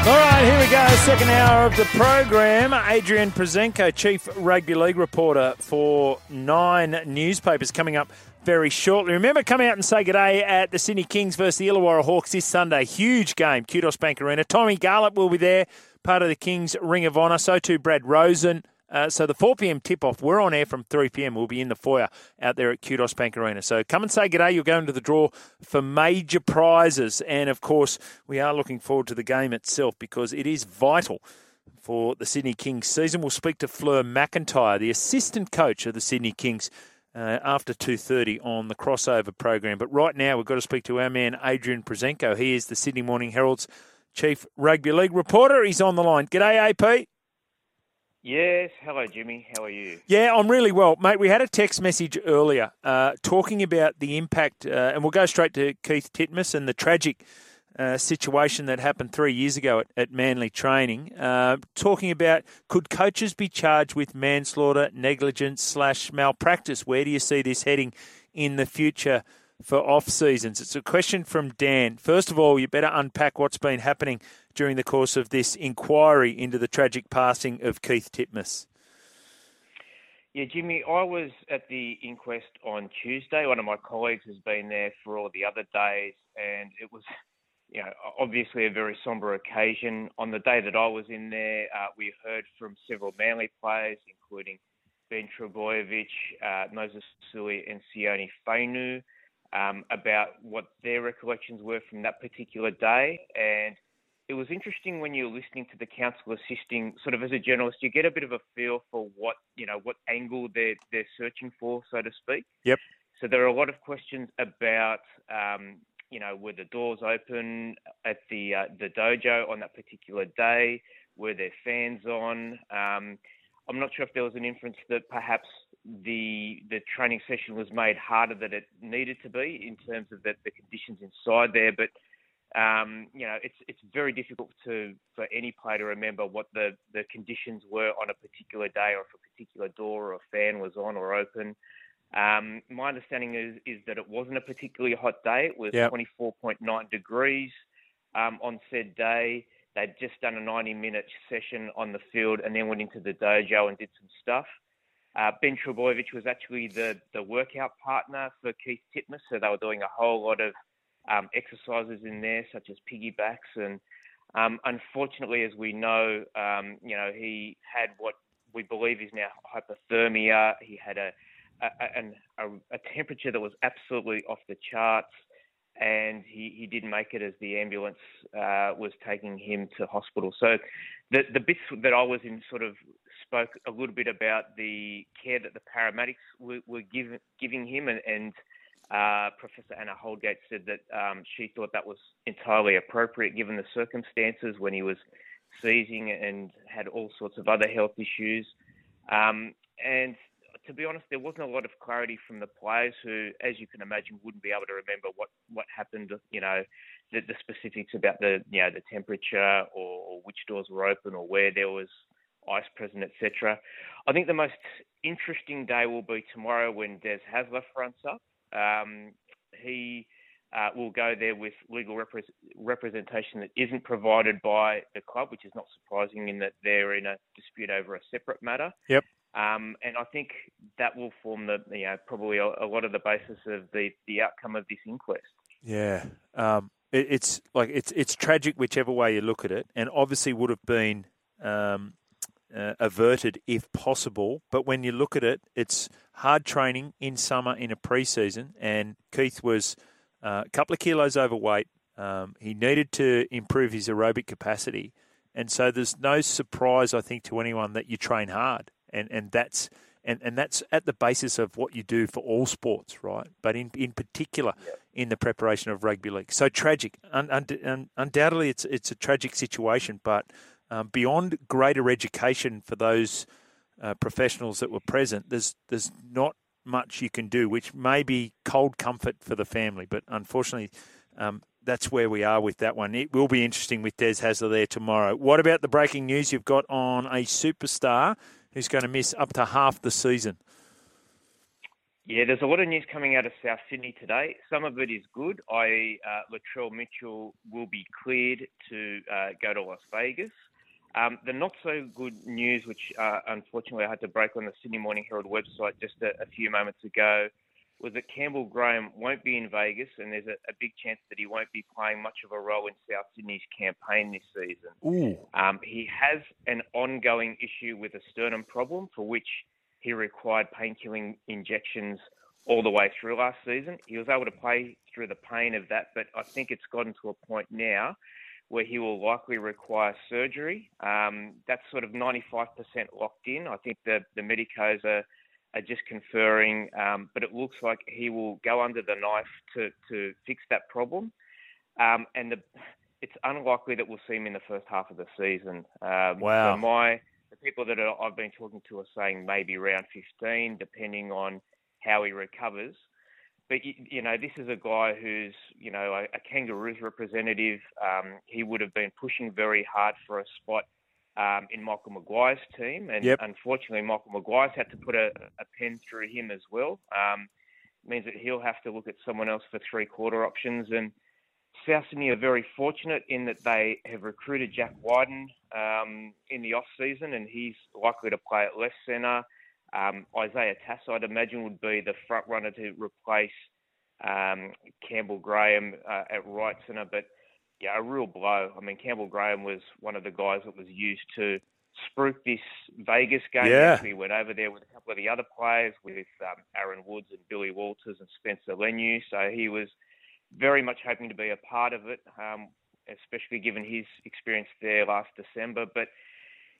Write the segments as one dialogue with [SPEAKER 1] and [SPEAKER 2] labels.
[SPEAKER 1] All right, here we go. Second hour of the program. Adrian Proszenko, Chief Rugby League reporter for Nine Newspapers, coming up very shortly. Remember, come out and say good day at the Sydney Kings versus the Illawarra Hawks this Sunday. Huge game, Kudos Bank Arena. Tommy Garlepp will be there, part of the Kings Ring of Honour. So too Brad Rosen. Uh, so the 4 p.m. tip-off, we're on air from 3 p.m. We'll be in the foyer out there at Kudos Bank Arena. So come and say good day. You'll go into the draw for major prizes. And, of course, we are looking forward to the game itself because it is vital for the Sydney Kings season. We'll speak to Fleur McIntyre, the assistant coach of the Sydney Kings, uh, after 2.30 on the crossover program. But right now we've got to speak to our man Adrian Proszenko. He is the Sydney Morning Herald's chief rugby league reporter. He's on the line. G'day, AP.
[SPEAKER 2] Yes. Hello, Jimmy. How are you?
[SPEAKER 1] Yeah, I'm really well, mate. We had a text message earlier uh, talking about the impact, uh, and we'll go straight to Keith Titmuss and the tragic uh, situation that happened three years ago at, at Manly Training. Uh, talking about could coaches be charged with manslaughter, negligence slash malpractice? Where do you see this heading in the future? For off seasons, it's a question from Dan. First of all, you better unpack what's been happening during the course of this inquiry into the tragic passing of Keith Titmuss?
[SPEAKER 2] Yeah, Jimmy, I was at the inquest on Tuesday. One of my colleagues has been there for all the other days, and it was, you know, obviously a very sombre occasion. On the day that I was in there, uh, we heard from several Manly players, including Ben Trbojevic, uh, Moses Suli, and Sione Fainu, um, about what their recollections were from that particular day. And it was interesting when you're listening to the counsel assisting, sort of as a journalist, you get a bit of a feel for what you know, what angle they're they're searching for, so to speak.
[SPEAKER 1] Yep.
[SPEAKER 2] So there are a lot of questions about, um, you know, were the doors open at the uh, the dojo on that particular day? Were there fans on? Um, I'm not sure if there was an inference that perhaps the the training session was made harder than it needed to be in terms of the, the conditions inside there, but um, you know, it's it's very difficult to for any player to remember what the, the conditions were on a particular day, or if a particular door or a fan was on or open. Um, my understanding is is that it wasn't a particularly hot day. It was yep. 24.9 degrees um, on said day. They'd just done a 90 minute session on the field and then went into the dojo and did some stuff. Uh, ben Trbojevic was actually the, the workout partner for Keith Titmuss, so they were doing a whole lot of um, exercises in there, such as piggybacks. And um, unfortunately, as we know, um, you know, he had what we believe is now hyperthermia. He had a a, a, a temperature that was absolutely off the charts, and he, he didn't make it as the ambulance uh, was taking him to hospital. So, the the bits that I was in sort of spoke a little bit about the care that the paramedics were, were give, giving him, and, and uh, Professor Anna Holdgate said that um, she thought that was entirely appropriate given the circumstances when he was seizing and had all sorts of other health issues. Um, and to be honest, there wasn't a lot of clarity from the players who, as you can imagine, wouldn't be able to remember what, what happened, you know, the, the specifics about the, you know, the temperature or, or which doors were open or where there was ice present, etc. I think the most interesting day will be tomorrow when Des Hasler fronts up. Um, he uh, will go there with legal repre- representation that isn't provided by the club, which is not surprising in that they're in a dispute over a separate matter.
[SPEAKER 1] Yep.
[SPEAKER 2] Um, and I think that will form the, you know, probably a, a, lot of the basis of the, the outcome of this inquest.
[SPEAKER 1] Yeah. Um, it, it's like it's it's tragic whichever way you look at it, and obviously would have been um, uh, averted if possible. But when you look at it, it's hard training in summer in a preseason, and Keith was uh, a couple of kilos overweight. Um, he needed to improve his aerobic capacity, and so there's no surprise, I think, to anyone that you train hard, and and that's and, and that's at the basis of what you do for all sports, right? But in in particular, yep. in the preparation of rugby league, so tragic. Un, un, un, undoubtedly, it's it's a tragic situation, but um, beyond greater education for those uh, professionals that were present, there's there's not much you can do, which may be cold comfort for the family, but unfortunately. Um, that's where we are with that one. It will be interesting with Des Hasler there tomorrow. What about the breaking news you've got on a superstar who's going to miss up to half the season.
[SPEAKER 2] Yeah, there's a lot of news coming out of South Sydney today. Some of it is good. I uh, Latrell Mitchell will be cleared to uh, go to Las Vegas. Um, the not so good news, which uh, unfortunately I had to break on the Sydney Morning Herald website just a, a, few moments ago, was that Campbell Graham won't be in Vegas, and there's a, a, big chance that he won't be playing much of a role in South Sydney's campaign this season. Um, he has an ongoing issue with a sternum problem, for which he required painkilling injections all the way through last season. He was able to play through the pain of that, but I think it's gotten to a point now where he will likely require surgery. Um, that's sort of 95% locked in. I think the, the medicos are are just conferring, um, but it looks like he will go under the knife to, to fix that problem. Um, and the, it's unlikely that we'll see him in the first half of the season. Um,
[SPEAKER 1] wow.
[SPEAKER 2] So my the people that are, I've been talking to are saying maybe around 15, depending on how he recovers. But you, know, this is a guy who's you know a, a Kangaroos representative. Um, he would have been pushing very hard for a spot um, in Michael Maguire's team, and
[SPEAKER 1] yep.
[SPEAKER 2] unfortunately, Michael Maguire's had to put a, a pen through him as well. Um, means that he'll have to look at someone else for three quarter options. And South Sydney are very fortunate in that they have recruited Jack Wighton um, in the off season, and he's likely to play at left centre. Um, Isaiah Tass, I'd imagine, would be the front runner to replace um, Campbell Graham uh, at right centre, but yeah, a real blow. I mean, Campbell Graham was one of the guys that was used to spruik this Vegas game.
[SPEAKER 1] Yeah.
[SPEAKER 2] We went over there with a couple of the other players, with um, Aaron Woods and Billy Walters and Spencer Leniu. So he was very much hoping to be a part of it, um, especially given his experience there last December. But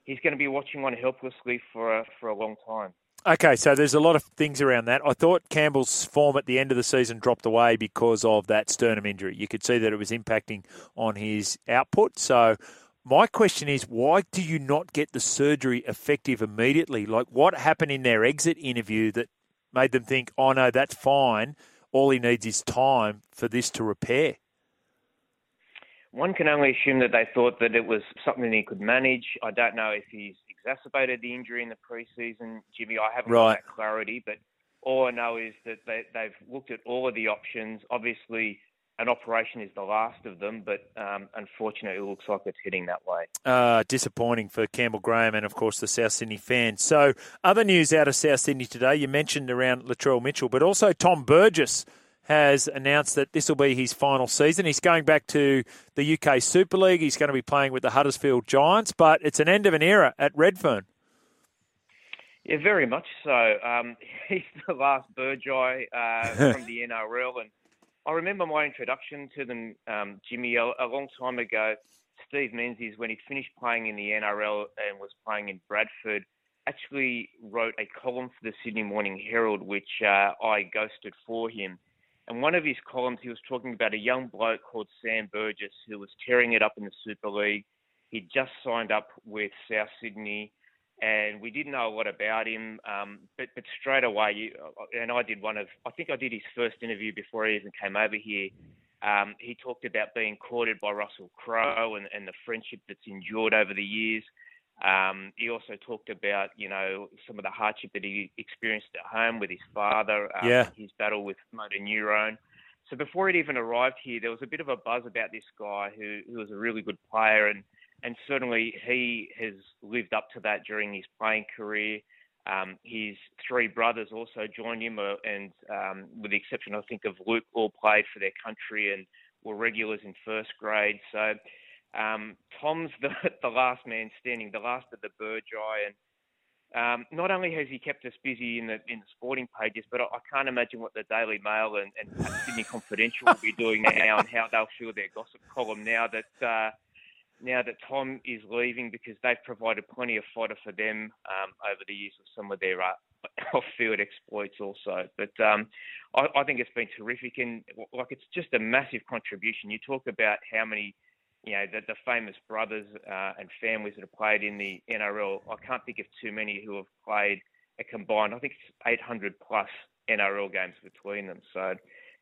[SPEAKER 2] he's going to be watching on helplessly for for a long time.
[SPEAKER 1] Okay, so there's a lot of things around that. I thought Campbell's form at the end of the season dropped away because of that sternum injury. You could see that it was impacting on his output. So my question is, why do you not get the surgery effective immediately? Like, what happened in their exit interview that made them think, oh, no, that's fine. All he needs is time for this to repair?
[SPEAKER 2] One can only assume that they thought that it was something he could manage. I don't know if he's exacerbated the injury in the preseason, Jimmy. I haven't
[SPEAKER 1] right.
[SPEAKER 2] got that clarity, but all I know is that they, they've looked at all of the options. Obviously, an operation is the last of them, but um, unfortunately, it looks like it's heading that way.
[SPEAKER 1] Uh, disappointing for Campbell Graham and, of course, the South Sydney fans. So, other news out of South Sydney today. You mentioned around Latrell Mitchell, but also Tom Burgess has announced that this will be his final season. He's going back to the UK Super League. He's going to be playing with the Huddersfield Giants, but it's an end of an era at Redfern.
[SPEAKER 2] Yeah, very much so. Um, he's the last Burgeye uh, from the NRL, and I remember my introduction to them, um, Jimmy, a, a, long time ago. Steve Menzies, when he finished playing in the NRL and was playing in Bradford, actually wrote a column for the Sydney Morning Herald, which uh, I ghosted for him and one of his columns, he was talking about a young bloke called Sam Burgess who was tearing it up in the Super League. He'd just signed up with South Sydney, and we didn't know a lot about him. Um, but but straight away, you, and I did one of, I think I did his first interview before he even came over here. Um, he talked about being courted by Russell Crowe and, and the friendship that's endured over the years. Um, he also talked about, you know, some of the hardship that he experienced at home with his father, um,
[SPEAKER 1] yeah.
[SPEAKER 2] his battle with motor neurone. So before he'd even arrived here, there was a bit of a buzz about this guy who, who was a really good player, and and certainly he has lived up to that during his playing career. Um, his three brothers also joined him, uh, and um, with the exception, I think, of Luke, all played for their country and were regulars in first grade. So um, Tom's the, the last man standing, the last of the Burgeye, and um, not only has he kept us busy in the in the sporting pages, but I, I can't imagine what the Daily Mail and, and Sydney Confidential will be doing now, and how they'll fill their gossip column now that uh, now that Tom is leaving, because they've provided plenty of fodder for them um, over the years of some of their uh, off-field exploits also. But um, I, I think it's been terrific, and like it's just a massive contribution. You talk about how many you know, the, the famous brothers uh, and families that have played in the NRL. I can't think of too many who have played a combined, I think it's 800 plus NRL games between them. So,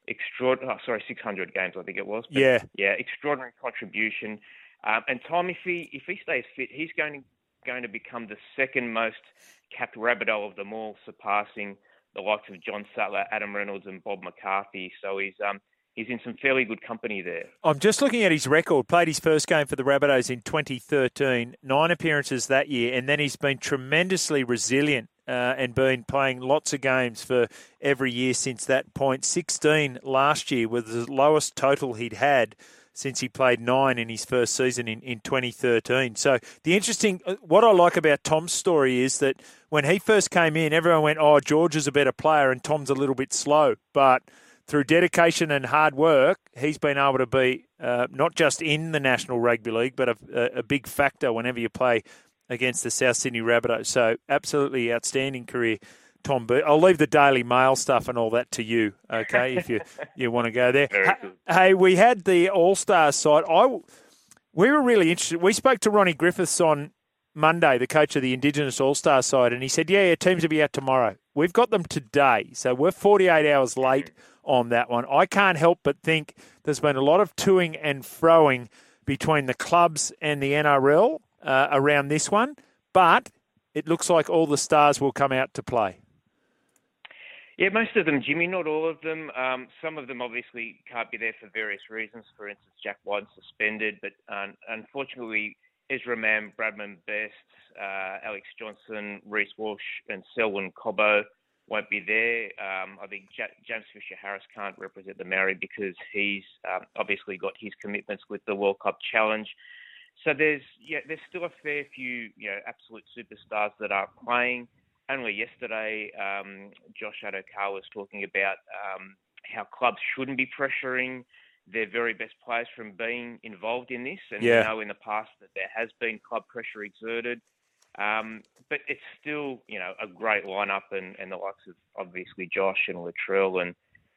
[SPEAKER 2] extraordinary, oh, sorry, 600 games, I think it was.
[SPEAKER 1] But, yeah.
[SPEAKER 2] Yeah, extraordinary contribution. Um, and Tom, if he if he stays fit, he's going to going to become the second most capped Rabbitoh of them all, surpassing the likes of John Sattler, Adam Reynolds, and Bob McCarthy. So he's um, he's in some fairly good company there.
[SPEAKER 1] I'm just looking at his record. Played his first game for the Rabbitohs in 2013, nine appearances that year, and then he's been tremendously resilient uh, and been playing lots of games for every year since that point. 16 last year was the lowest total he'd had since he played nine in his first season in, in 2013. So the interesting, uh, what I like about Tom's story is that when he first came in, everyone went, "Oh, George is a better player and Tom's a little bit slow," but through dedication and hard work, he's been able to be uh, not just in the National Rugby League, but a, a, big factor whenever you play against the South Sydney Rabbitohs. So, absolutely outstanding career, Tom. But I'll leave the Daily Mail stuff and all that to you, okay? if you you want to go there. Hey, we had the All Stars side. I we were really interested. We spoke to Ronnie Griffiths on Monday, the coach of the Indigenous All Star side, and he said, "Yeah, yeah, teams will be out tomorrow. We've got them today, so we're 48 hours late on that one. I can't help but think there's been a lot of toing and froing between the clubs and the NRL uh, around this one, but it looks like all the stars will come out to play.
[SPEAKER 2] Yeah, most of them, Jimmy, not all of them. Um, some of them obviously can't be there for various reasons. For instance, Jack White suspended, but um, unfortunately, Ezra Mam, Bradman Best, uh, Alex Johnston, Reece Walsh, and Selwyn Cobbo won't be there. Um, I think J- James Fisher Harris can't represent the Maori because he's um, obviously got his commitments with the World Club Challenge. So there's yeah, there's still a fair few you know absolute superstars that are playing. Only yesterday, um, Josh Addo-Carr was talking about um, how clubs shouldn't be pressuring their very best players from being involved in this. And yeah. we know in the past that there has been club pressure exerted. Um, but it's still, you know, a great lineup, and, and the likes of obviously Josh and Latrell, and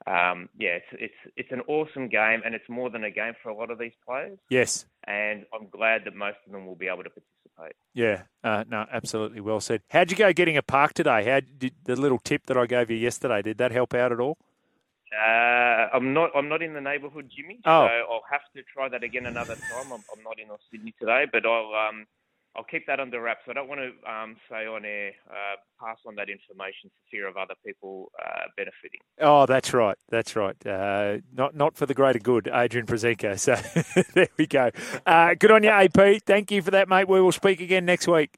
[SPEAKER 2] um, yeah, it's it's it's an awesome game, and it's more than a game for a lot of these players.
[SPEAKER 1] Yes,
[SPEAKER 2] and I'm glad that most of them will be able to participate.
[SPEAKER 1] Yeah, uh, no, absolutely well said. How'd you go getting a park today? How did the little tip that I gave you yesterday? Did that help out at all?
[SPEAKER 2] Uh, I'm not. I'm not in the neighbourhood, Jimmy. Oh. So I'll have to try that again another time. I'm, I'm not in North Sydney today, but I'll um, I'll keep that under wraps. I don't want to um, say on air, uh, pass on that information for fear of other people uh, benefiting.
[SPEAKER 1] Oh, that's right. That's right. Uh, not not for the greater good, Adrian Proszenko. So there we go. Uh, good on you, AP. Thank you for that, mate. We will speak again next week.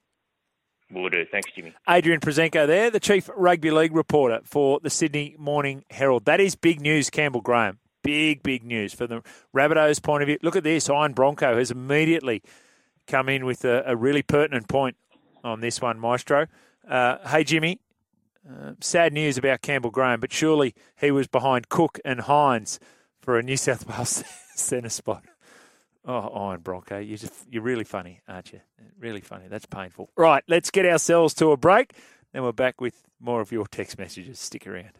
[SPEAKER 2] Will do. Thanks, Jimmy.
[SPEAKER 1] Adrian Proszenko there, the chief rugby league reporter for the Sydney Morning Herald. That is big news, Campbell Graham. Big, big news for the Rabbitohs' point of view. Look at this. Iron Bronco has immediately come in with a, a really pertinent point on this one, Maestro. Uh, hey, Jimmy, uh, sad news about Campbell Graham, but surely he was behind Cook and Hines for a New South Wales centre spot. Oh, Iron Bronco, you're, just, you're really funny, aren't you? Really funny. That's painful. Right, let's get ourselves to a break. Then we're back with more of your text messages. Stick around.